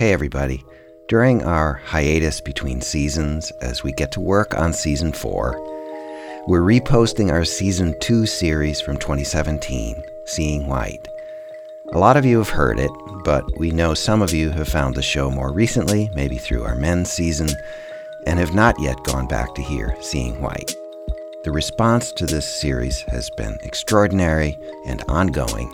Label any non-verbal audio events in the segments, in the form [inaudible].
Hey, everybody. During our hiatus between seasons, as we get to work on season four, we're reposting our season two series from 2017, Seeing White. A lot of you have heard it, but we know some of you have found the show more recently, maybe through our men's season, and have not yet gone back to hear Seeing White. The response to this series has been extraordinary and ongoing,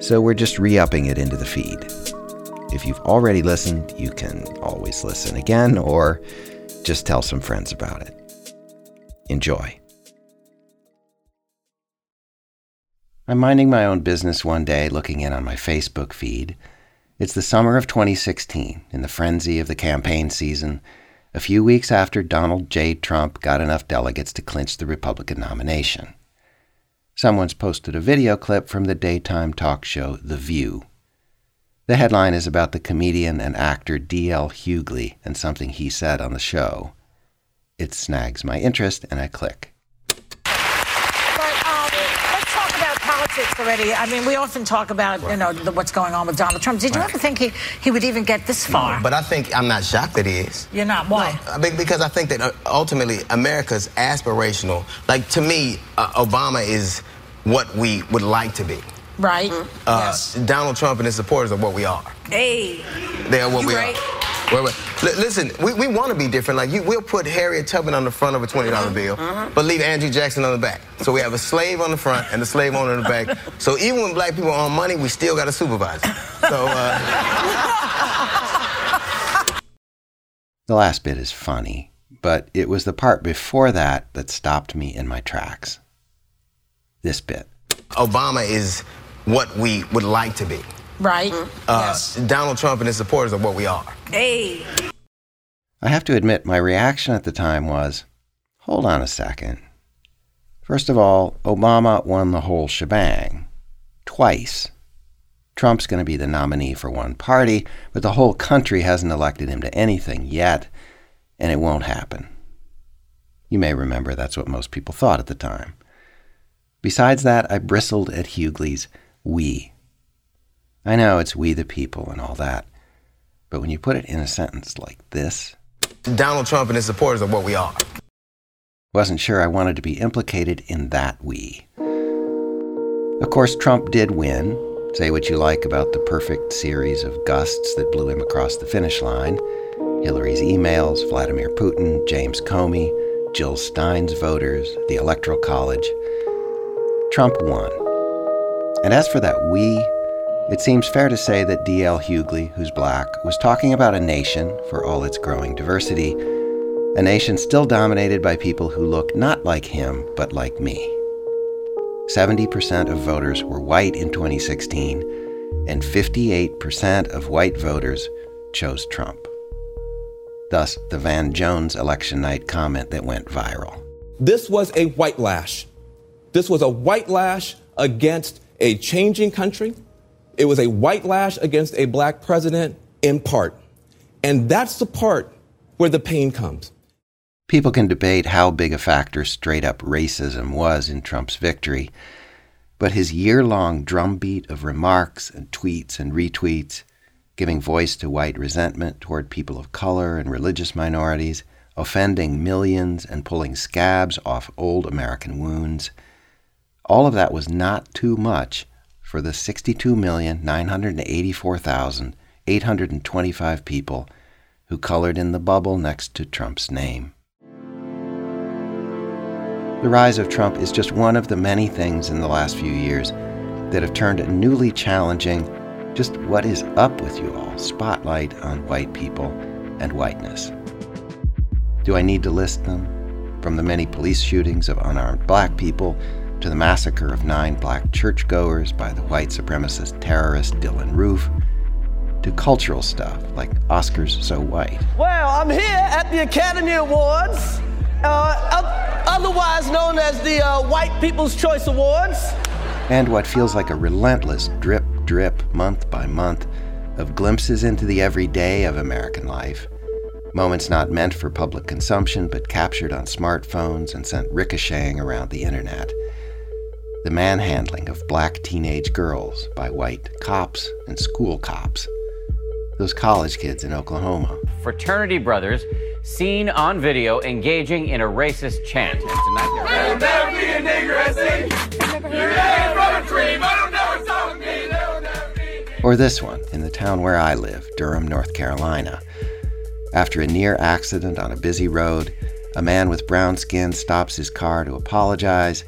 so we're just re upping it into the feed. If you've already listened, you can always listen again or just tell some friends about it. Enjoy. I'm minding my own business one day, looking in on my Facebook feed. It's the summer of 2016, in the frenzy of the campaign season, a few weeks after Donald J. Trump got enough delegates to clinch the Republican nomination. Someone's posted a video clip from the daytime talk show The View. The headline is about the comedian and actor D.L. Hughley and something he said on the show. It snags my interest, and I click. But um let's talk about politics already. I mean, we often talk about you know the, what's going on with Donald Trump. Did you ever think he, he would even get this far? No, but I think I'm not shocked that he is. You're not. Why? No, because I think that uh, ultimately America's aspirational. Like to me, uh, Obama is what we would like to be. Right. Uh, yes. Donald Trump and his supporters are what we are. Hey. They are what you we right. are. Wait, wait. L- listen, we, we want to be different. Like, you, we'll put Harriet Tubman on the front of a $20 bill, uh-huh. but leave Andrew Jackson on the back. So we have a slave on the front and a slave owner on the back. So even when black people are on money, we still got a supervisor. So, uh... The last bit is funny, but it was the part before that that stopped me in my tracks. This bit. Obama is what we would like to be. Right. Uh, yes. Donald Trump and his supporters are what we are. Hey. I have to admit, my reaction at the time was hold on a second. First of all, Obama won the whole shebang. Twice. Trump's going to be the nominee for one party, but the whole country hasn't elected him to anything yet, and it won't happen. You may remember that's what most people thought at the time. Besides that, I bristled at Hughley's we. I know it's we the people and all that, but when you put it in a sentence like this, Donald Trump and his supporters are what we are. Wasn't sure I wanted to be implicated in that we. Of course, Trump did win. Say what you like about the perfect series of gusts that blew him across the finish line Hillary's emails, Vladimir Putin, James Comey, Jill Stein's voters, the Electoral College. Trump won. And as for that we, it seems fair to say that D.L. Hughley, who's black, was talking about a nation, for all its growing diversity, a nation still dominated by people who look not like him, but like me. 70% of voters were white in 2016, and 58% of white voters chose Trump. Thus, the Van Jones election night comment that went viral. This was a white lash. This was a white lash against a changing country. It was a white lash against a black president in part. And that's the part where the pain comes. People can debate how big a factor straight up racism was in Trump's victory, but his year long drumbeat of remarks and tweets and retweets, giving voice to white resentment toward people of color and religious minorities, offending millions and pulling scabs off old American wounds, all of that was not too much for the 62,984,825 people who colored in the bubble next to Trump's name. The rise of Trump is just one of the many things in the last few years that have turned newly challenging just what is up with you all spotlight on white people and whiteness. Do I need to list them? From the many police shootings of unarmed black people to the massacre of nine black churchgoers by the white supremacist terrorist Dylann Roof, to cultural stuff like Oscars So White. Well, I'm here at the Academy Awards, uh, otherwise known as the uh, White People's Choice Awards. And what feels like a relentless drip drip, month by month, of glimpses into the everyday of American life. Moments not meant for public consumption, but captured on smartphones and sent ricocheting around the internet the manhandling of black teenage girls by white cops and school cops, those college kids in Oklahoma. Fraternity brothers seen on video engaging in a racist chant. And tonight they're. never be a nigger, You ain't from a dream, I don't never talk me, Or this one, in the town where I live, Durham, North Carolina. After a near accident on a busy road, a man with brown skin stops his car to apologize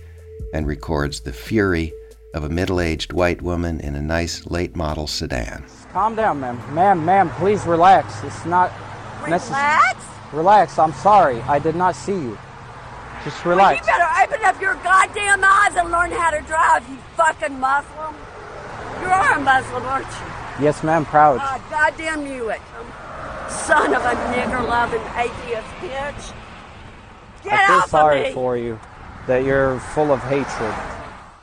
and records the fury of a middle aged white woman in a nice late model sedan. Calm down, ma'am. Ma'am, ma'am, please relax. It's not necessary. Relax? Relax. I'm sorry. I did not see you. Just relax. Well, you better open up your goddamn eyes and learn how to drive, you fucking Muslim. You are a Muslim, aren't you? Yes, ma'am. Proud. God goddamn you it. Son of a nigger loving atheist bitch. Get I feel off sorry of me. for you that you're full of hatred.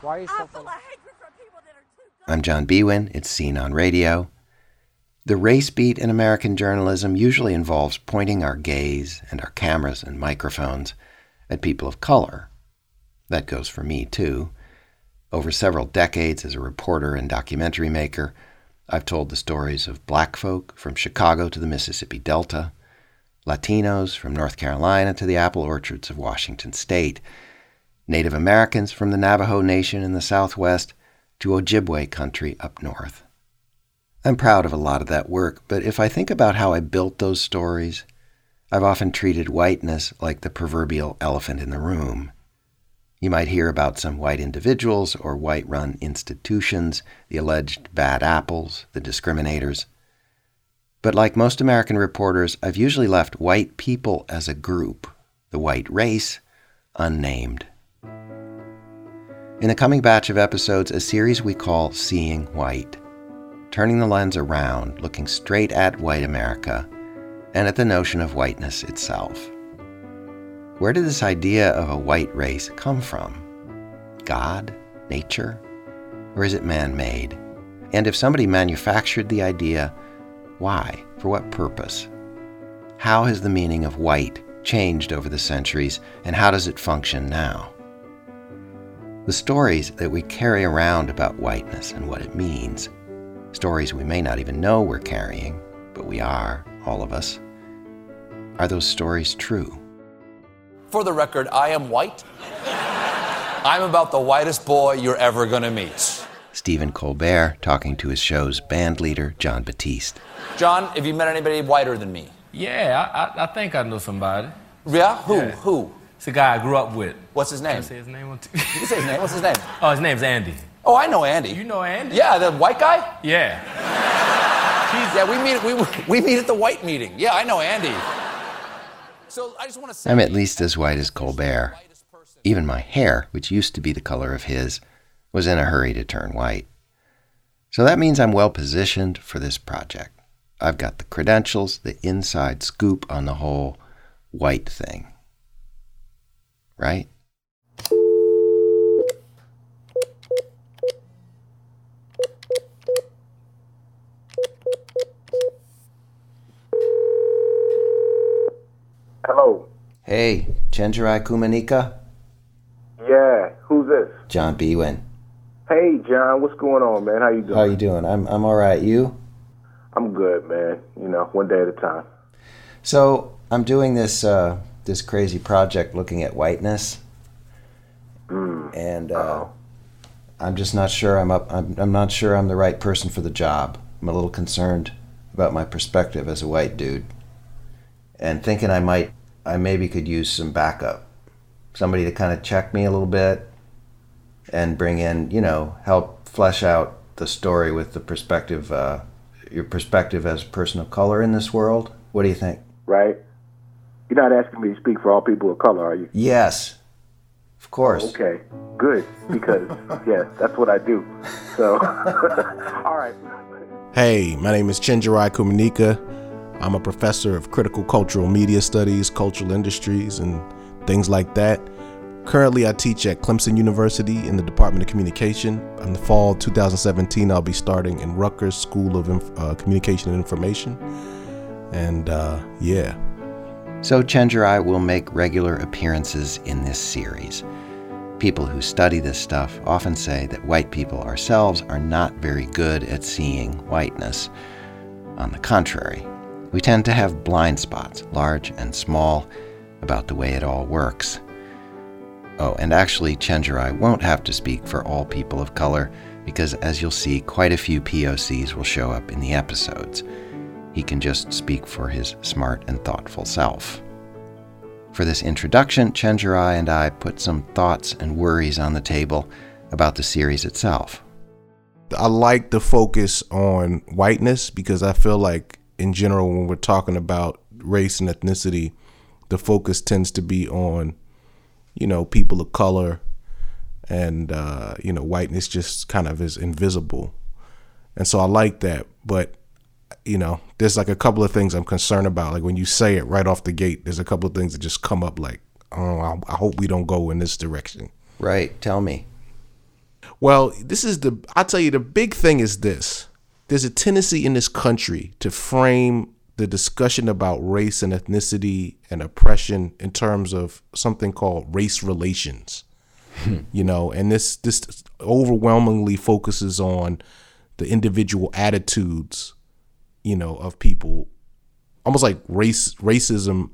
Why are you so I'm full of hatred for people that are too good. I'm John Biewen. It's Scene on Radio. The race beat in American journalism usually involves pointing our gaze and our cameras and microphones at people of color. That goes for me, too. Over several decades as a reporter and documentary maker, I've told the stories of black folk from Chicago to the Mississippi Delta, Latinos from North Carolina to the apple orchards of Washington state, Native Americans from the Navajo Nation in the Southwest to Ojibwe country up north. I'm proud of a lot of that work, but if I think about how I built those stories, I've often treated whiteness like the proverbial elephant in the room. You might hear about some white individuals or white run institutions, the alleged bad apples, the discriminators. But like most American reporters, I've usually left white people as a group, the white race, unnamed. In the coming batch of episodes, a series we call Seeing White, turning the lens around, looking straight at white America and at the notion of whiteness itself. Where did this idea of a white race come from? God? Nature? Or is it man made? And if somebody manufactured the idea, why? For what purpose? How has the meaning of white changed over the centuries, and how does it function now? The stories that we carry around about whiteness and what it means, stories we may not even know we're carrying, but we are, all of us, are those stories true? For the record, I am white. I'm about the whitest boy you're ever gonna meet. Stephen Colbert talking to his show's band leader, Jon Batiste. John, have you met anybody whiter than me? Yeah, I, I, I think I know somebody. Yeah? Who? Yeah. Who? It's a guy I grew up with. What's his Can I name? say his name on t- You can say his name. What's his name? Oh, his name's Andy. Oh, I know Andy. You know Andy? Yeah, the white guy? Yeah. Yeah, we meet we, we meet at the white meeting. Yeah, I know Andy. So I just want to say I'm at least as white as Colbert. Even my hair, which used to be the color of his, was in a hurry to turn white. So that means I'm well positioned for this project. I've got the credentials, the inside scoop on the whole white thing. Right? Hello. Hey, Chenjerai Kumanyika? Yeah, who's this? John Biewen. Hey, John, what's going on, man? How you doing? How you doing? I'm I'm all right. You? I'm good, man. You know, one day at a time. So I'm doing this uh, this crazy project looking at whiteness, Mm. and uh, I'm just not sure I'm up. I'm, I'm not sure I'm the right person for the job. I'm a little concerned about my perspective as a white dude, and thinking I might, I maybe could use some backup, somebody to kind of check me a little bit, and bring in, you know, help flesh out the story with the perspective, uh, your perspective as a person of color in this world. What do you think? Right? You're not asking me to speak for all people of color, are you? Yes, of course. Okay, good, because, [laughs] yeah, that's what I do. So, [laughs] all right. Hey, my name is Chenjerai Kumanyika. I'm a professor of critical cultural media studies, cultural industries, and things like that. Currently, I teach at Clemson University in the Department of Communication. In the fall 2017, I'll be starting in Rutgers School of Inf- uh, Communication and Information. And uh, yeah. So Chenjerai will make regular appearances in this series. People who study this stuff often say that white people ourselves are not very good at seeing whiteness. On the contrary, we tend to have blind spots, large and small, about the way it all works. Oh, and actually, Chenjerai won't have to speak for all people of color because, as you'll see, quite a few POCs will show up in the episodes. He can just speak for his smart and thoughtful self. For this introduction, Chenjerai and I put some thoughts and worries on the table about the series itself. I like the focus on whiteness because I feel like, in general, when we're talking about race and ethnicity, the focus tends to be on, you know, people of color, and uh, you know, whiteness just kind of is invisible, and so I like that. But you know, there's like a couple of things I'm concerned about. Like when you say it right off the gate, there's a couple of things that just come up. Like, oh, I, I hope we don't go in this direction. Right. Tell me. Well, this is the, I'll tell you, the big thing is this. There's a tendency in this country to frame the discussion about race and ethnicity and oppression in terms of something called race relations. [laughs] you know, and this this overwhelmingly focuses on the individual attitudes, you know, of people. Almost like race racism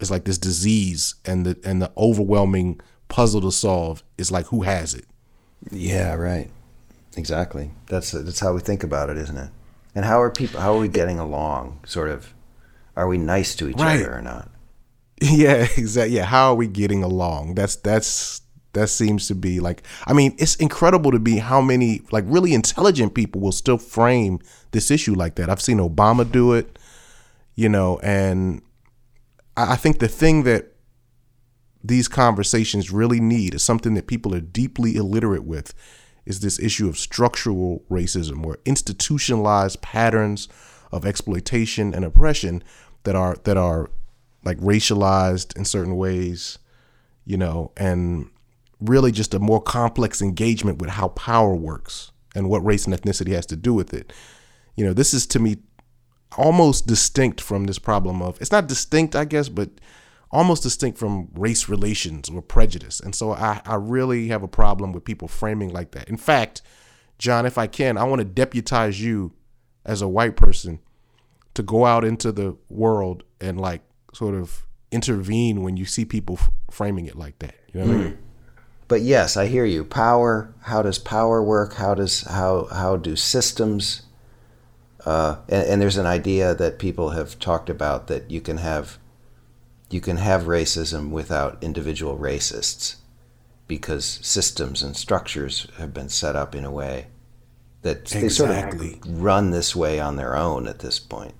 is like this disease and the and the overwhelming puzzle to solve is like who has it. Yeah, right. Exactly. That's that's how we think about it, isn't it? And how are people? How are we getting along? Sort of, are we nice to each Right. other or not? [laughs] Yeah, exactly. Yeah, how are we getting along? That's that's that seems to be like I mean, it's incredible to be how many like really intelligent people will still frame this issue like that. I've seen Obama do it, you know, and I, think the thing that these conversations really need is something that people are deeply illiterate with is this issue of structural racism or institutionalized patterns of exploitation and oppression that are that are like racialized in certain ways, you know, and really just a more complex engagement with how power works and what race and ethnicity has to do with it. You know, this is to me almost distinct from this problem of it's not distinct, I guess, but almost distinct from race relations or prejudice. And so I, I really have a problem with people framing like that. In fact, John, if I can, I want to deputize you as a white person to go out into the world and like sort of intervene when you see people f- framing it like that. You know what I mean? Mm. But yes, I hear you. Power. How does power work? How does how how do systems? Uh, and, and there's an idea that people have talked about that you can have you can have racism without individual racists because systems and structures have been set up in a way that they sort of run this way on their own at this point,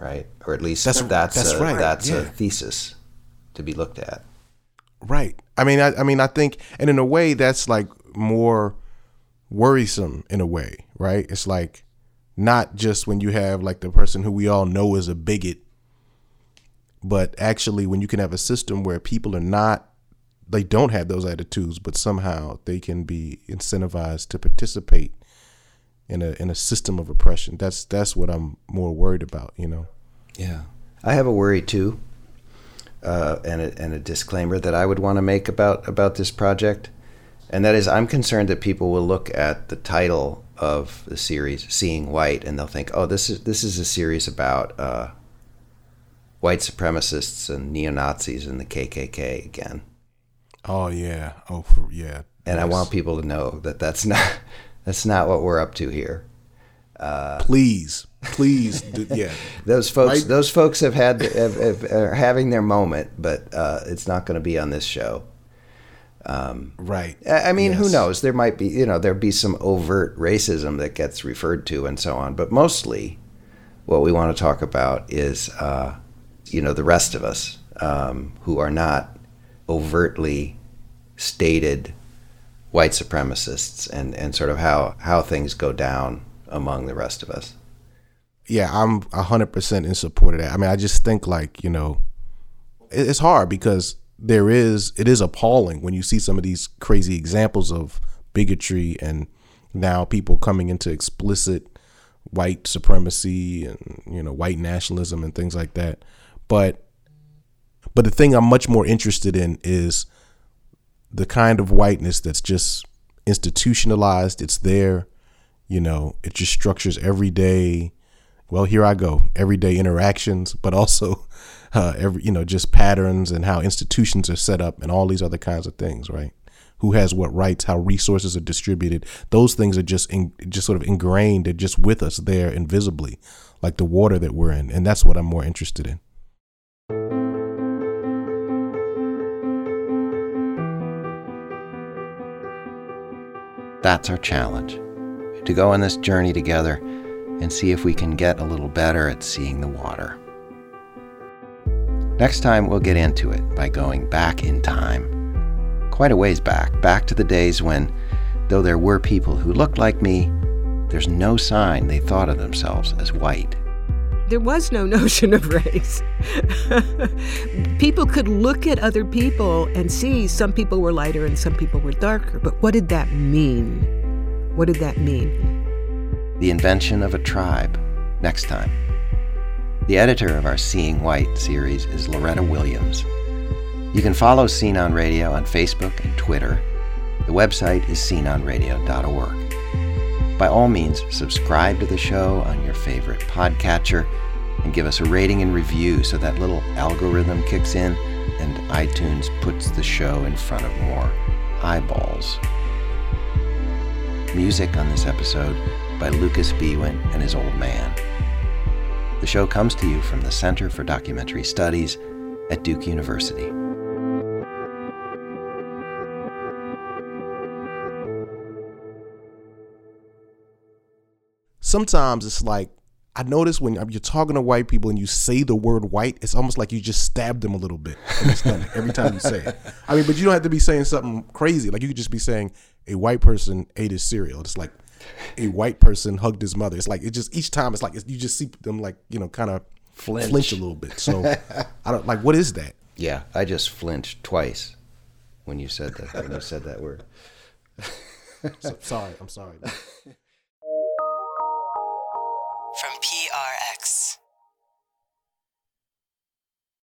right? Or at least That's- that's that's a, right, that's a thesis to be looked at. Right. I mean, I, I mean, I think, and in a way, that's like more worrisome in a way, right? It's like not just when you have like the person who we all know is a bigot, but actually when you can have a system where people are not, they don't have those attitudes, but somehow they can be incentivized to participate in a in a system of oppression. That's that's what I'm more worried about, you know. Yeah. I have a worry too, uh, and, a, and a disclaimer that I would want to make about, about this project. And that is, I'm concerned that people will look at the title of the series, Seeing White, and they'll think, oh, this is, this is a series about uh, white supremacists and neo Nazis and the KKK again. Oh yeah. Oh for, yeah. And I want people to know that that's not, [laughs] that's not what we're up to here. Uh, please, please, d- yeah. [laughs] those folks, Right? those folks have had have, have, are having their moment, but uh, it's not going to be on this show. Um, right. I mean, who knows? There might be, you know, there'd be some overt racism that gets referred to and so on. But mostly, what we want to talk about is, uh, you know, the rest of us um, who are not overtly stated white supremacists and, and sort of how, how things go down among the rest of us. Yeah, I'm hundred percent in support of that. I mean, I just think like you know, it's hard because there is it is appalling when you see some of these crazy examples of bigotry and now people coming into explicit white supremacy and you know white nationalism and things like that. But but the thing I'm much more interested in is the kind of whiteness that's just institutionalized. It's there, you know. It just structures every day well, here I go. Everyday interactions, but also [laughs] uh, every you know just patterns and how institutions are set up and all these other kinds of things, right? Who has what rights? How resources are distributed? Those things are just in, just sort of ingrained. They're just with us there invisibly, like the water that we're in, and that's what I'm more interested in. That's our challenge to go on this journey together and see if we can get a little better at seeing the water. Next time, we'll get into it by going back in time. Quite a ways back, back to the days when, though there were people who looked like me, there's no sign they thought of themselves as white. There was no [laughs] notion of race. [laughs] people could look at other people and see some people were lighter and some people were darker, but what did that mean? What did that mean? The invention of a tribe. Next time. The editor of our Seeing White series is Loretta Williams. You can follow Scene on Radio on Facebook and Twitter. The website is sceneonradio.org. By all means, subscribe to the show on your favorite podcatcher and give us a rating and review so that little algorithm kicks in and iTunes puts the show in front of more eyeballs. Music on this episode by Lucas Biewen and his old man. The show comes to you from the Center for Documentary Studies at Duke University. Sometimes it's like I notice when you're talking to white people and you say the word white, it's almost like you just stabbed them a little bit every time you say it. I mean, but you don't have to be saying something crazy. Like you could just be saying a white person ate his cereal. It's like a white person hugged his mother. It's like it just each time it's like it's, you just see them like you know kind of Flinch. flinch a little bit. So I don't like what is that? Yeah, I just flinched twice when you said that. When you said that word. [laughs] So- sorry, I'm sorry. [laughs] From PRX.